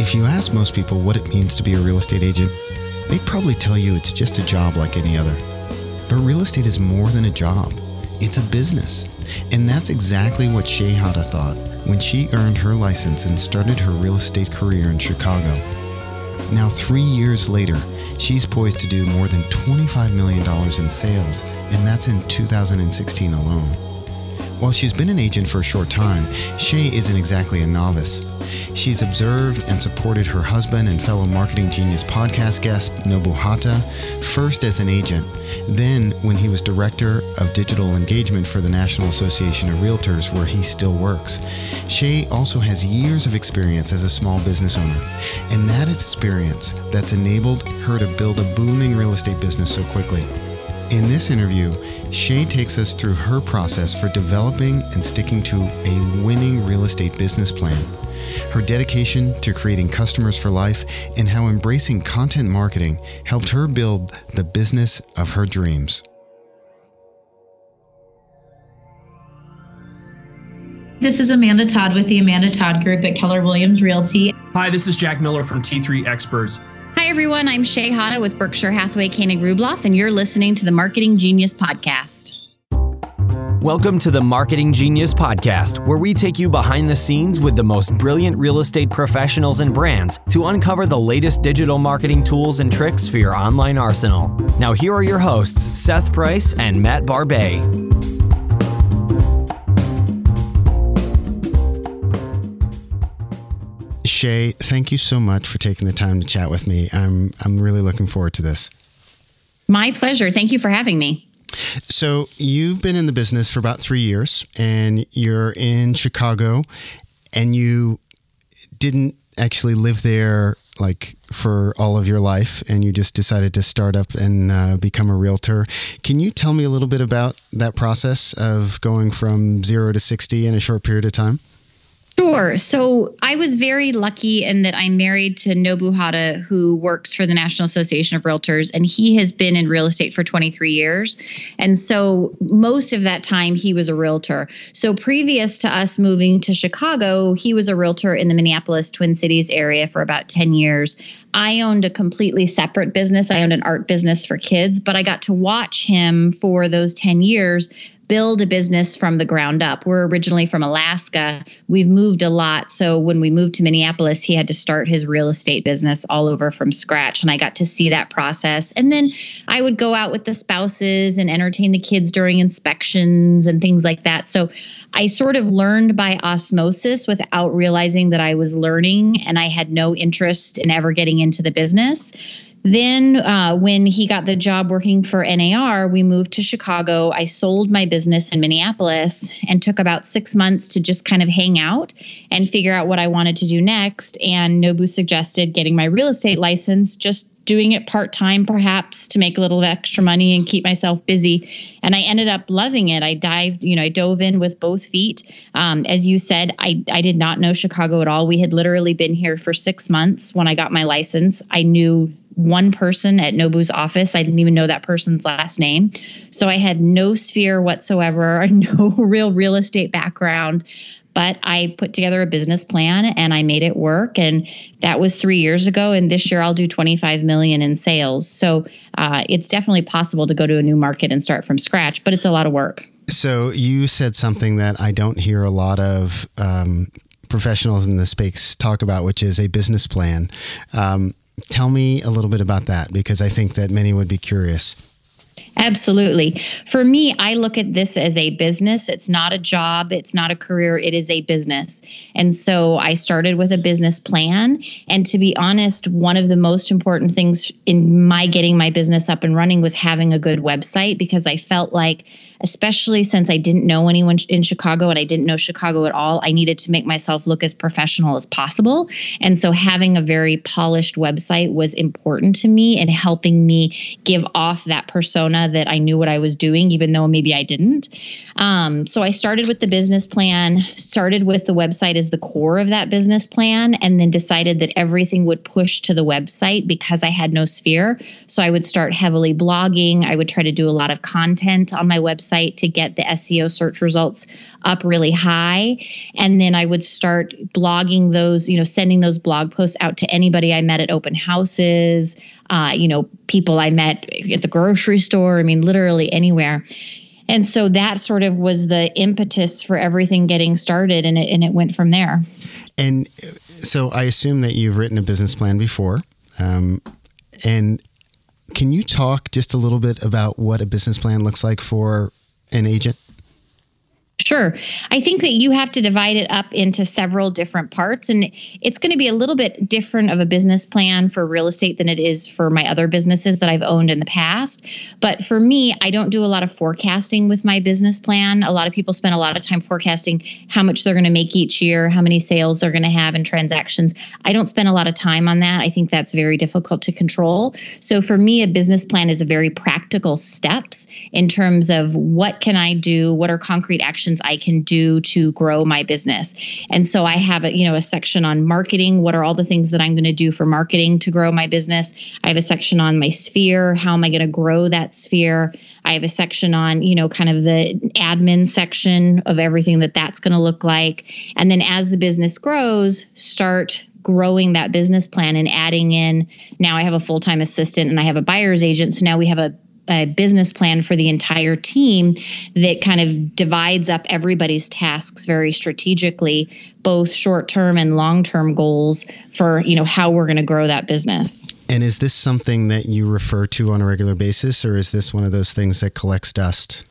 If you ask most people what it means to be a real estate agent, they'd probably tell you it's just a job like any other. But real estate is more than a job, it's a business. And that's exactly what Shay Hata thought when she earned her license and started her real estate career in Chicago. Now, three years later, she's poised to do more than $25 million in sales, and that's in 2016 alone. While she's been an agent for a short time, Shay isn't exactly a novice. She's observed and supported her husband and fellow Marketing Genius podcast guest, Nobu Hata, first as an agent, then when he was Director of Digital Engagement for the National Association of Realtors, where he still works. Shay also has years of experience as a small business owner, and that experience that's enabled her to build a booming real estate business so quickly. In this interview, Shay takes us through her process for developing and sticking to a winning real estate business plan, her dedication to creating customers for life, and how embracing content marketing helped her build the business of her dreams. This is Amanda Todd with the Amanda Todd Group at Keller Williams Realty. Hi, this is Jack Miller from T3 Experts. Hi, everyone. I'm Shay Hata with Berkshire Hathaway Koenig Rubloff, and you're listening to the Marketing Genius Podcast. Welcome to the Marketing Genius Podcast, where we take you behind the scenes with the most brilliant real estate professionals and brands to uncover the latest digital marketing tools and tricks for your online arsenal. Now, here are your hosts, Seth Price and Matt Barba. Shay, thank you so much for taking the time to chat with me. I'm I'm really looking forward to this. My pleasure. Thank you for having me. So, you've been in the business for about 3 years and you're in Chicago and you didn't actually live there like for all of your life and you just decided to start up and uh, become a realtor. Can you tell me a little bit about that process of going from 0 to 60 in a short period of time? Sure. So I was very lucky in that I'm married to Nobu Hata, who works for the National Association of Realtors, and he has been in real estate for 23 years. And so most of that time, he was a realtor. So previous to us moving to Chicago, he was a realtor in the Minneapolis Twin Cities area for about 10 years. I owned a completely separate business. I owned an art business for kids, but I got to watch him for those 10 years build a business from the ground up. We're originally from Alaska. We've moved a lot. So when we moved to Minneapolis, he had to start his real estate business all over from scratch. And I got to see that process. And then I would go out with the spouses and entertain the kids during inspections and things like that. So I sort of learned by osmosis without realizing that I was learning and I had no interest in ever getting into the business. Then, uh, when he got the job working for NAR, we moved to Chicago. I sold my business in Minneapolis and took about six months to just kind of hang out and figure out what I wanted to do next. And Nobu suggested getting my real estate license, just doing it part time, perhaps to make a little extra money and keep myself busy. And I ended up loving it. I dived, you know, I dove in with both feet. Um, as you said, I, I did not know Chicago at all. We had literally been here for six months when I got my license. I knew one person at Nobu's office. I didn't even know that person's last name. So I had no sphere whatsoever, no real real estate background. But I put together a business plan and I made it work. And that was three years ago. And this year I'll do 25 million in sales. So uh, it's definitely possible to go to a new market and start from scratch, but it's a lot of work. So you said something that I don't hear a lot of um, professionals in the space talk about, which is a business plan. Um, tell me a little bit about that because I think that many would be curious. Absolutely. For me, I look at this as a business. It's not a job, it's not a career, it is a business. And so I started with a business plan. And to be honest, one of the most important things in my getting my business up and running was having a good website because I felt like, especially since I didn't know anyone in Chicago and I didn't know Chicago at all, I needed to make myself look as professional as possible. And so having a very polished website was important to me and helping me give off that persona that I knew what I was doing, even though maybe I didn't. Um, so I started with the business plan, started with the website as the core of that business plan, and then decided that everything would push to the website because I had no sphere. So I would start heavily blogging. I would try to do a lot of content on my website to get the SEO search results up really high. And then I would start blogging those, you know, sending those blog posts out to anybody I met at open houses, uh, you know, people I met at the grocery store. I mean, literally anywhere. And so that sort of was the impetus for everything getting started, and it, and it went from there. And so I assume that you've written a business plan before. Um, and can you talk just a little bit about what a business plan looks like for an agent? Sure. I think that you have to divide it up into several different parts. And it's going to be a little bit different of a business plan for real estate than it is for my other businesses that I've owned in the past. But for me, I don't do a lot of forecasting with my business plan. A lot of people spend a lot of time forecasting how much they're going to make each year, how many sales they're going to have in transactions. I don't spend a lot of time on that. I think that's very difficult to control. So for me, a business plan is a very practical steps in terms of what can I do? What are concrete actions? Actions I can do to grow my business. And so I have a, you know, a section on marketing. What are all the things that I'm going to do for marketing to grow my business? I have a section on my sphere. How am I going to grow that sphere? I have a section on, you know, kind of the admin section of everything that that's going to look like. And then as the business grows, start growing that business plan and adding in now I have a full-time assistant and I have a buyer's agent so now we have a a business plan for the entire team that kind of divides up everybody's tasks very strategically both short-term and long-term goals for you know how we're going to grow that business. And is this something that you refer to on a regular basis or is this one of those things that collects dust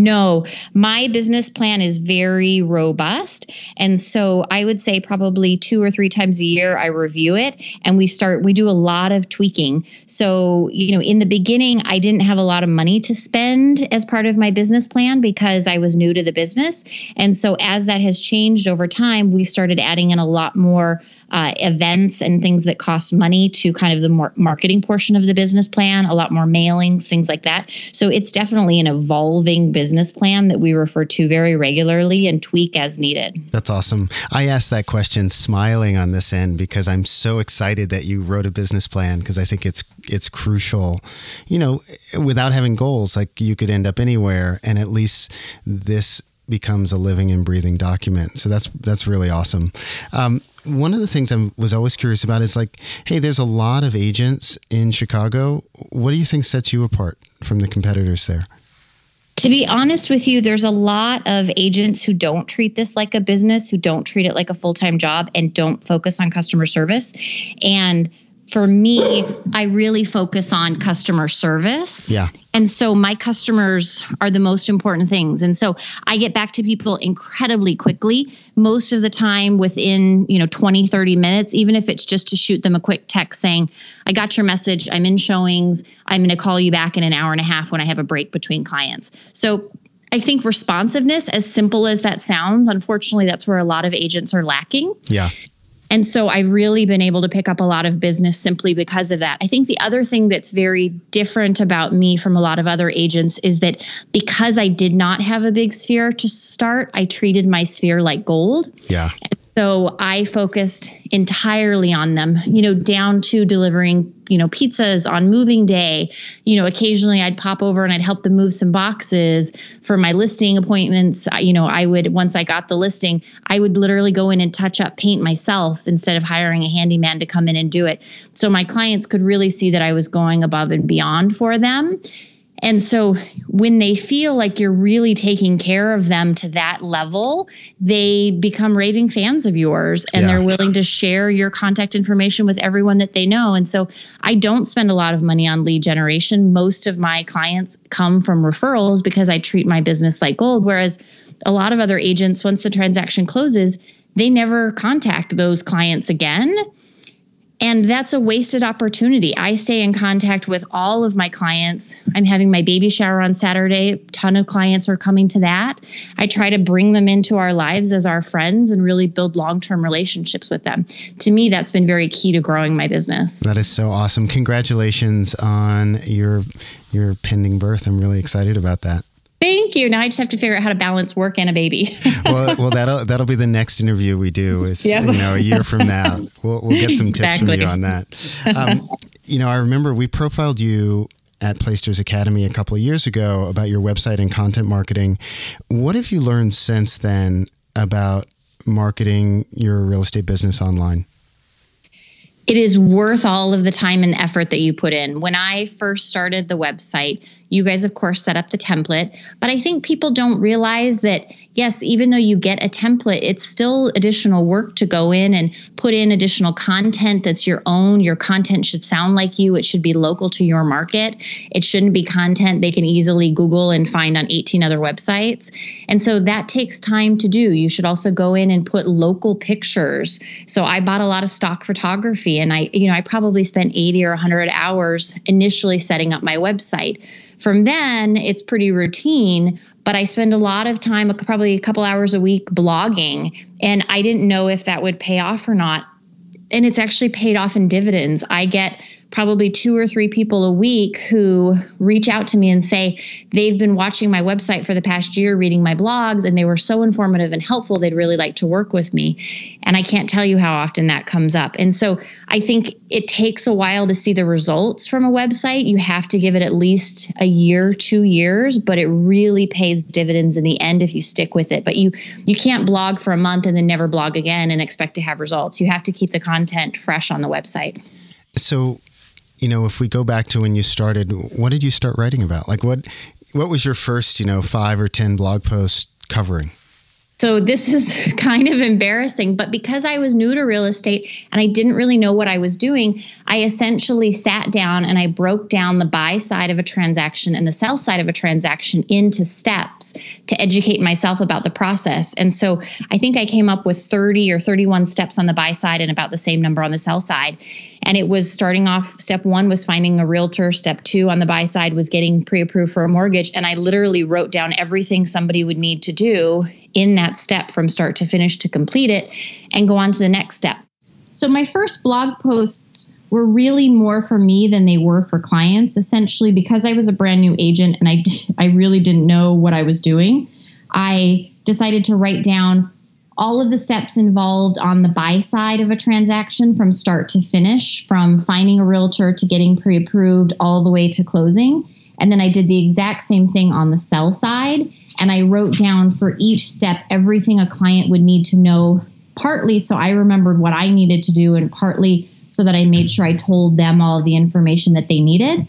no, my business plan is very robust. And so I would say probably two or three times a year I review it and we start, we do a lot of tweaking. So, you know, in the beginning, I didn't have a lot of money to spend as part of my business plan because I was new to the business. And so as that has changed over time, we started adding in a lot more uh, events and things that cost money to kind of the more marketing portion of the business plan, a lot more mailings, things like that. So it's definitely an evolving business plan that we refer to very regularly and tweak as needed. That's awesome. I asked that question smiling on this end because I'm so excited that you wrote a business plan because I think it's it's crucial. You know, without having goals, like you could end up anywhere, and at least this becomes a living and breathing document. So that's that's really awesome. Um, one of the things I was always curious about is like, hey, there's a lot of agents in Chicago. What do you think sets you apart from the competitors there? To be honest with you, there's a lot of agents who don't treat this like a business, who don't treat it like a full time job, and don't focus on customer service. And for me, I really focus on customer service. Yeah. And so my customers are the most important things. And so I get back to people incredibly quickly, most of the time within, you know, 20, 30 minutes, even if it's just to shoot them a quick text saying, I got your message, I'm in showings, I'm going to call you back in an hour and a half when I have a break between clients. So I think responsiveness, as simple as that sounds, unfortunately, that's where a lot of agents are lacking. Yeah. And so I've really been able to pick up a lot of business simply because of that. I think the other thing that's very different about me from a lot of other agents is that because I did not have a big sphere to start, I treated my sphere like gold. Yeah. And so I focused entirely on them, you know, down to delivering, you know, pizzas on moving day. You know, occasionally I'd pop over and I'd help them move some boxes for my listing appointments. You know, I would, once I got the listing, I would literally go in and touch up paint myself instead of hiring a handyman to come in and do it. So my clients could really see that I was going above and beyond for them. And so when they feel like you're really taking care of them to that level, they become raving fans of yours and yeah. they're willing to share your contact information with everyone that they know. And so I don't spend a lot of money on lead generation. Most of my clients come from referrals because I treat my business like gold. Whereas a lot of other agents, once the transaction closes, they never contact those clients again And that's a wasted opportunity. I stay in contact with all of my clients. I'm having my baby shower on Saturday. A ton of clients are coming to that. I try to bring them into our lives as our friends and really build long term relationships with them. To me, that's been very key to growing my business. That is so awesome. Congratulations on your your pending birth. I'm really excited about that. Thank you. Now I just have to figure out how to balance work and a baby. well, well, that'll that'll be the next interview we do. Is yep. you know a year from now, we'll we'll get some tips exactly. from you on that. Um, you know, I remember we profiled you at Placester Academy a couple of years ago about your website and content marketing. What have you learned since then about marketing your real estate business online? It is worth all of the time and effort that you put in. When I first started the website, you guys, of course, set up the template, but I think people don't realize that, yes, even though you get a template, it's still additional work to go in and put in additional content that's your own. Your content should sound like you, it should be local to your market. It shouldn't be content they can easily Google and find on 18 other websites. And so that takes time to do. You should also go in and put local pictures. So I bought a lot of stock and I, you know, I probably spent 80 or 100 hours initially setting up my website. From then, it's pretty routine, but I spend a lot of time, probably a couple hours a week blogging, and I didn't know if that would pay off or not. And it's actually paid off in dividends. I get probably two or three people a week who reach out to me and say they've been watching my website for the past year, reading my blogs, and they were so informative and helpful. They'd really like to work with me. And I can't tell you how often that comes up. And so I think it takes a while to see the results from a website. You have to give it at least a year, two years, but it really pays dividends in the end if you stick with it. But you you can't blog for a month and then never blog again and expect to have results. You have to keep the content fresh on the website. So you know, if we go back to when you started, what did you start writing about? Like what what was your first, you know, 5 or 10 blog posts covering? So this is kind of embarrassing, but because I was new to real estate and I didn't really know what I was doing, I essentially sat down and I broke down the buy side of a transaction and the sell side of a transaction into steps to educate myself about the process. And so I think I came up with 30 or 31 steps on the buy side and about the same number on the sell side. And it was starting off step 1 was finding a realtor, step 2 on the buy side was getting pre-approved for a mortgage and I literally wrote down everything somebody would need to do in that step from start to finish to complete it and go on to the next step. So, my first blog posts were really more for me than they were for clients, essentially because I was a brand new agent and I, I really didn't know what I was doing. I decided to write down all of the steps involved on the buy side of a transaction from start to finish, from finding a realtor to getting pre approved all the way to closing. And then I did the exact same thing on the sell side. And I wrote down for each step everything a client would need to know, partly so I remembered what I needed to do, and partly so that I made sure I told them all of the information that they needed.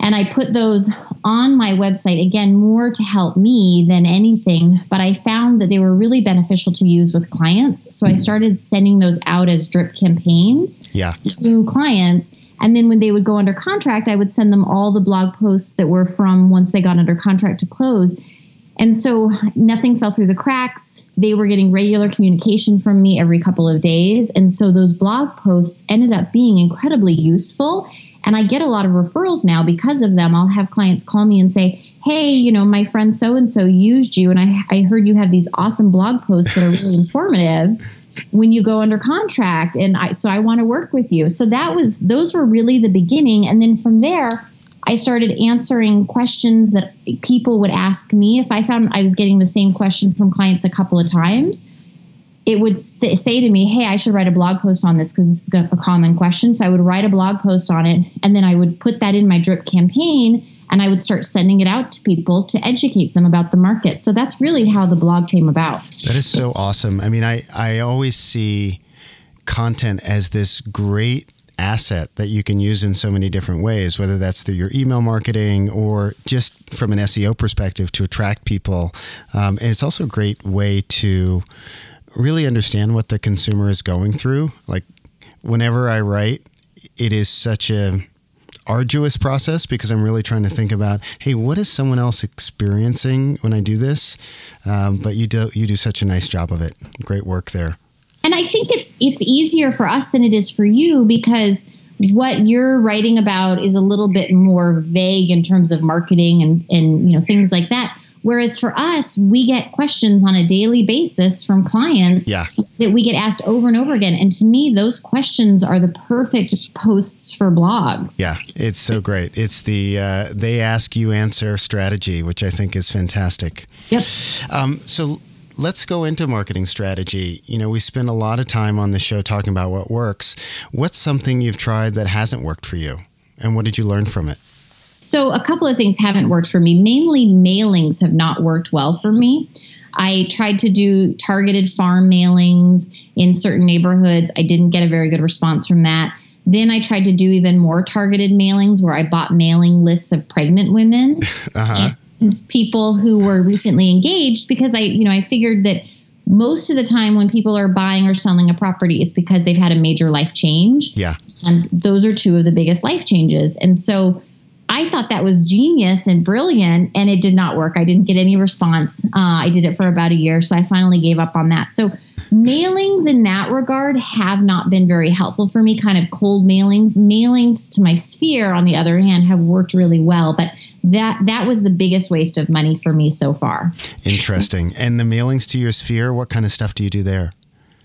And I put those on my website, again, more to help me than anything, but I found that they were really beneficial to use with clients. So I started sending those out as drip campaigns yeah. to clients. And then when they would go under contract, I would send them all the blog posts that were from once they got under contract to close. And so nothing fell through the cracks. They were getting regular communication from me every couple of days. And so those blog posts ended up being incredibly useful. And I get a lot of referrals now because of them. I'll have clients call me and say, Hey, you know, my friend so and so used you, and I, I heard you have these awesome blog posts that are really informative when you go under contract and I so I want to work with you. So that was those were really the beginning and then from there I started answering questions that people would ask me if I found I was getting the same question from clients a couple of times. It would th- say to me, "Hey, I should write a blog post on this because this is a common question." So I would write a blog post on it and then I would put that in my drip campaign and I would start sending it out to people to educate them about the market. So that's really how the blog came about. That is so awesome. I mean, I, I always see content as this great asset that you can use in so many different ways, whether that's through your email marketing or just from an SEO perspective to attract people. Um, and it's also a great way to really understand what the consumer is going through. Like, whenever I write, it is such a arduous process because I'm really trying to think about, hey, what is someone else experiencing when I do this? Um, but you do you do such a nice job of it. Great work there. And I think it's it's easier for us than it is for you because what you're writing about is a little bit more vague in terms of marketing and and you know things like that. Whereas for us, we get questions on a daily basis from clients Yeah. that we get asked over and over again. And to me, those questions are the perfect posts for blogs. Yeah, it's so great. It's the uh, they ask you answer strategy, which I think is fantastic. Yep. Um, so let's go into marketing strategy. You know, we spend a lot of time on the show talking about what works. What's something you've tried that hasn't worked for you, and what did you learn from it? So, a couple of things haven't worked for me. Mainly, mailings have not worked well for me. I tried to do targeted farm mailings in certain neighborhoods. I didn't get a very good response from that. Then I tried to do even more targeted mailings where I bought mailing lists of pregnant women Uh-huh. People who were recently engaged because I, you know, I figured that most of the time when people are buying or selling a property, it's because they've had a major life change. Yeah. And those are two of the biggest life changes. And so I thought that was genius and brilliant, and it did not work. I didn't get any response. Uh, I did it for about a year, so I finally gave up on that. So, mailings in that regard have not been very helpful for me, kind of cold mailings. Mailings to my sphere, on the other hand, have worked really well, but that that was the biggest waste of money for me so far. Interesting. And the mailings to your sphere, what kind of stuff do you do there?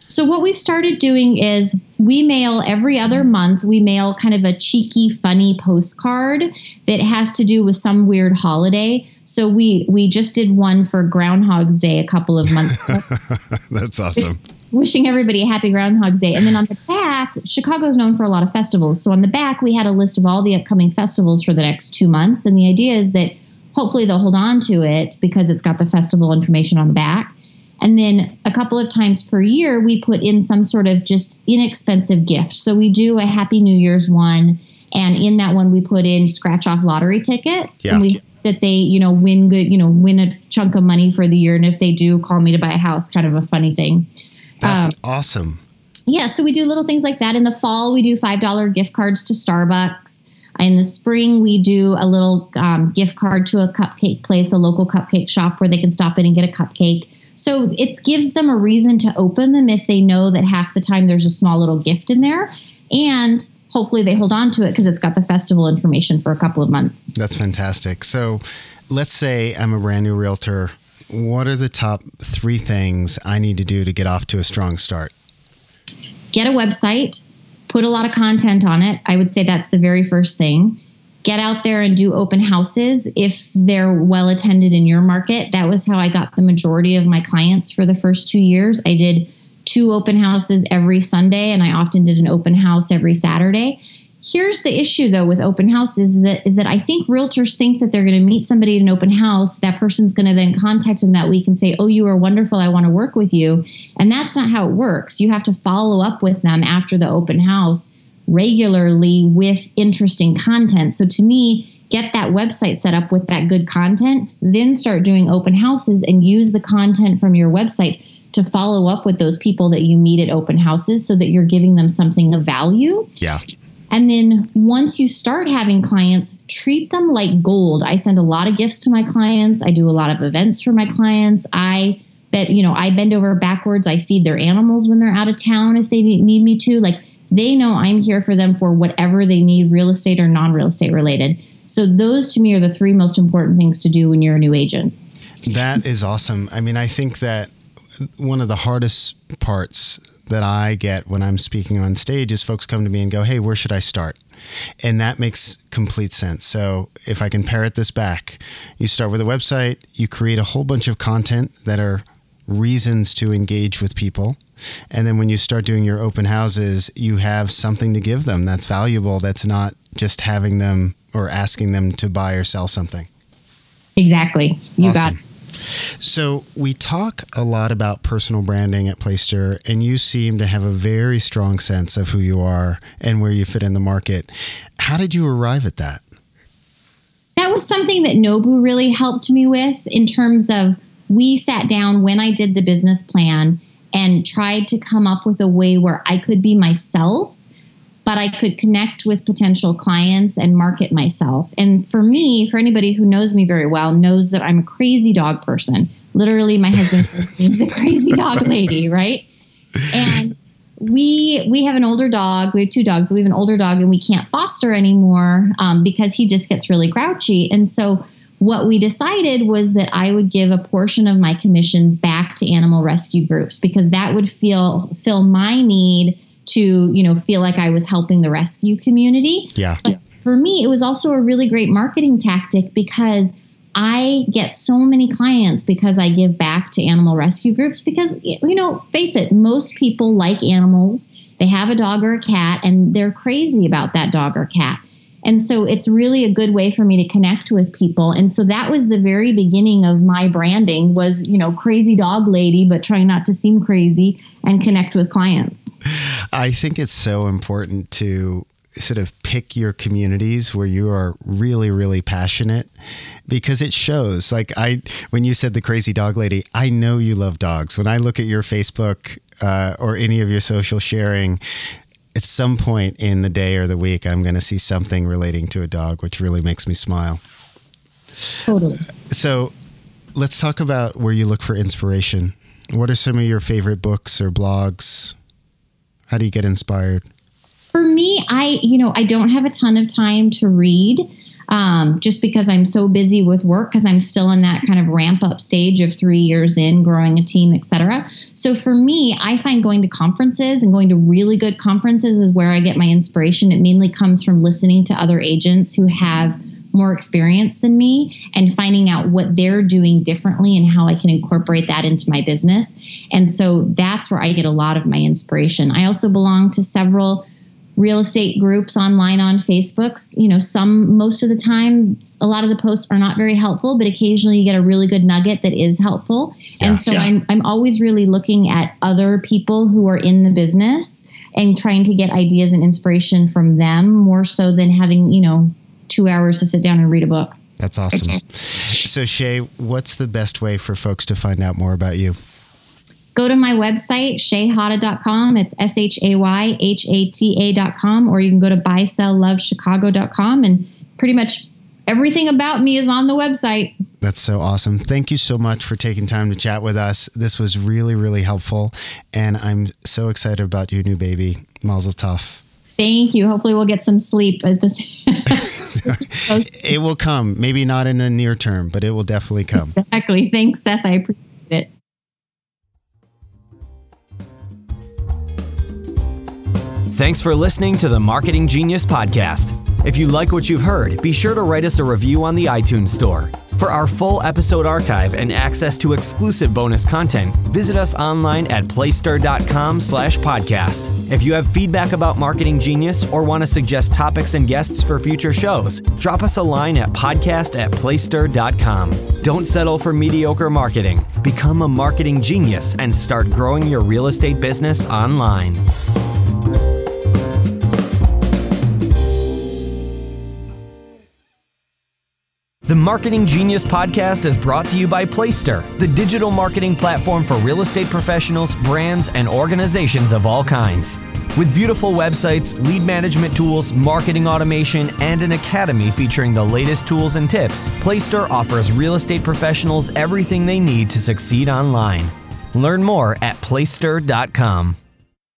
So what we've started doing is we mail every other month. We mail kind of a cheeky, funny postcard that has to do with some weird holiday. So we we just did one for Groundhog's Day a couple of months ago, That's awesome. Wishing everybody a happy Groundhog's Day. And then on the back, Chicago's known for a lot of festivals. So on the back, we had a list of all the upcoming festivals for the next two months. And the idea is that hopefully they'll hold on to it because it's got the festival information on the back. And then a couple of times per year, we put in some sort of just inexpensive gift. So we do a Happy New Year's one. And in that one, we put in scratch off lottery tickets. Yeah. And we that they, you know, win good, you know, win a chunk of money for the year. And if they do, call me to buy a house, kind of a funny thing. That's Um, awesome. yeah, so we do little things like that. In the fall, we do $5 gift cards to Starbucks. In the spring, we do a little um, gift card to a cupcake place, a local cupcake shop where they can stop in and get a cupcake. So it gives them a reason to open them if they know that half the time there's a small little gift in there. And hopefully they hold on to it because it's got the festival information for a couple of months. That's fantastic. So let's say I'm a brand new realtor. What are the top three things I need to do to get off to a strong start? get a website, put a lot of content on it. I would say that's the very first thing. Get out there and do open houses if they're well attended in your market. That was how I got the majority of my clients for the first two years. I did two open houses every Sunday, and I often did an open house every Saturday. Here's the issue though with open houses that is that I think realtors think that they're going to meet somebody at an open house. That person's going to then contact them that week and say, "Oh, you are wonderful. I want to work with you." And that's not how it works. You have to follow up with them after the open house regularly with interesting content. So to me, get that website set up with that good content, then start doing open houses and use the content from your website to follow up with those people that you meet at open houses so that you're giving them something of value. Yeah. And then once you start having clients, treat them like gold. I send a lot of gifts to my clients. I do a lot of events for my clients. I bet, you know, I bend over backwards. I feed their animals when they're out of town if they need me to. Like they know I'm here for them for whatever they need, real estate or non real estate related. So those to me are the three most important things to do when you're a new agent. That is awesome. I mean, I think that one of the hardest parts that I get when I'm speaking on stage is folks come to me and go, Hey, where should I start? And that makes complete sense. So if I can parrot this back, you start with a website, you create a whole bunch of content that are reasons to engage with people. And then when you start doing your open houses, you have something to give them that's valuable, that's not just having them or asking them to buy or sell something. Exactly. You got Awesome. So we talk a lot about personal branding at Placester, and you seem to have a very strong sense of who you are and where you fit in the market. How did you arrive at that? that was something that Nobu really helped me with in terms of we sat down when I did the business plan and tried to come up with a way where I could be myself, but I could connect with potential clients and market myself. And for me, for anybody who knows me very well, knows that I'm a crazy dog person. Literally, my husband says me the crazy dog lady, right? and we we have an older dog. We have two dogs. We have an older dog, and we can't foster anymore um, because he just gets really grouchy. And so, what we decided was that I would give a portion of my commissions back to animal rescue groups because that would feel fill my need to you know feel like I was helping the rescue community. Yeah. But for me, it was also a really great marketing tactic because I get so many clients because I give back to animal rescue groups because, you know, face it, most people like animals. They have a dog or a cat and they're crazy about that dog or cat. And so it's really a good way for me to connect with people. And so that was the very beginning of my branding was, you know, crazy dog lady, but trying not to seem crazy and connect with clients. I think it's so important to sort of pick your communities where you are really really passionate because it shows like i when you said the crazy dog lady i know you love dogs when i look at your facebook uh, or any of your social sharing at some point in the day or the week i'm going to see something relating to a dog which really makes me smile. Totally. so let's talk about where you look for inspiration. What are some of your favorite books or blogs? How do you get inspired? For me, I, you know, I don't have a ton of time to read um, just because I'm so busy with work because I'm still in that kind of ramp up stage of three years in growing a team, et cetera. So for me, I find going to conferences and going to really good conferences is where I get my inspiration. It mainly comes from listening to other agents who have more experience than me and finding out what they're doing differently and how I can incorporate that into my business. And so that's where I get a lot of my inspiration. I also belong to several real estate groups online on Facebooks. You know, some most of the time, a lot of the posts are not very helpful, but occasionally you get a really good nugget that is helpful. Yeah, and so yeah. I'm I'm always really looking at other people who are in the business and trying to get ideas and inspiration from them more so than having, you know, two hours to sit down and read a book. That's awesome. So, Shay, what's the best way for folks to find out more about you? Go to my website, shayhata.com. It's S H A Y H A T A.com, or you can go to buyselllovechicago.com and pretty much everything about me is on the website. That's so awesome. Thank you so much for taking time to chat with us. This was really, really helpful. And I'm so excited about your new baby, Mazel Tov. Thank you. Hopefully, we'll get some sleep at this. It will come, maybe not in the near term, but it will definitely come. exactly. Thanks, Seth. I appreciate Thanks for listening to the Marketing Genius Podcast. If you like what you've heard, be sure to write us a review on the iTunes Store. For our full episode archive and access to exclusive bonus content, visit us online at placester.com slash podcast. If you have feedback about Marketing Genius or want to suggest topics and guests for future shows, drop us a line at podcast at placester.com. Don't settle for mediocre marketing. Become a marketing genius and start growing your real estate business online. The Marketing Genius podcast is brought to you by Placester, the digital marketing platform for real estate professionals, brands, and organizations of all kinds. With beautiful websites, lead management tools, marketing automation, and an academy featuring the latest tools and tips, Placester offers real estate professionals everything they need to succeed online. Learn more at placester.com.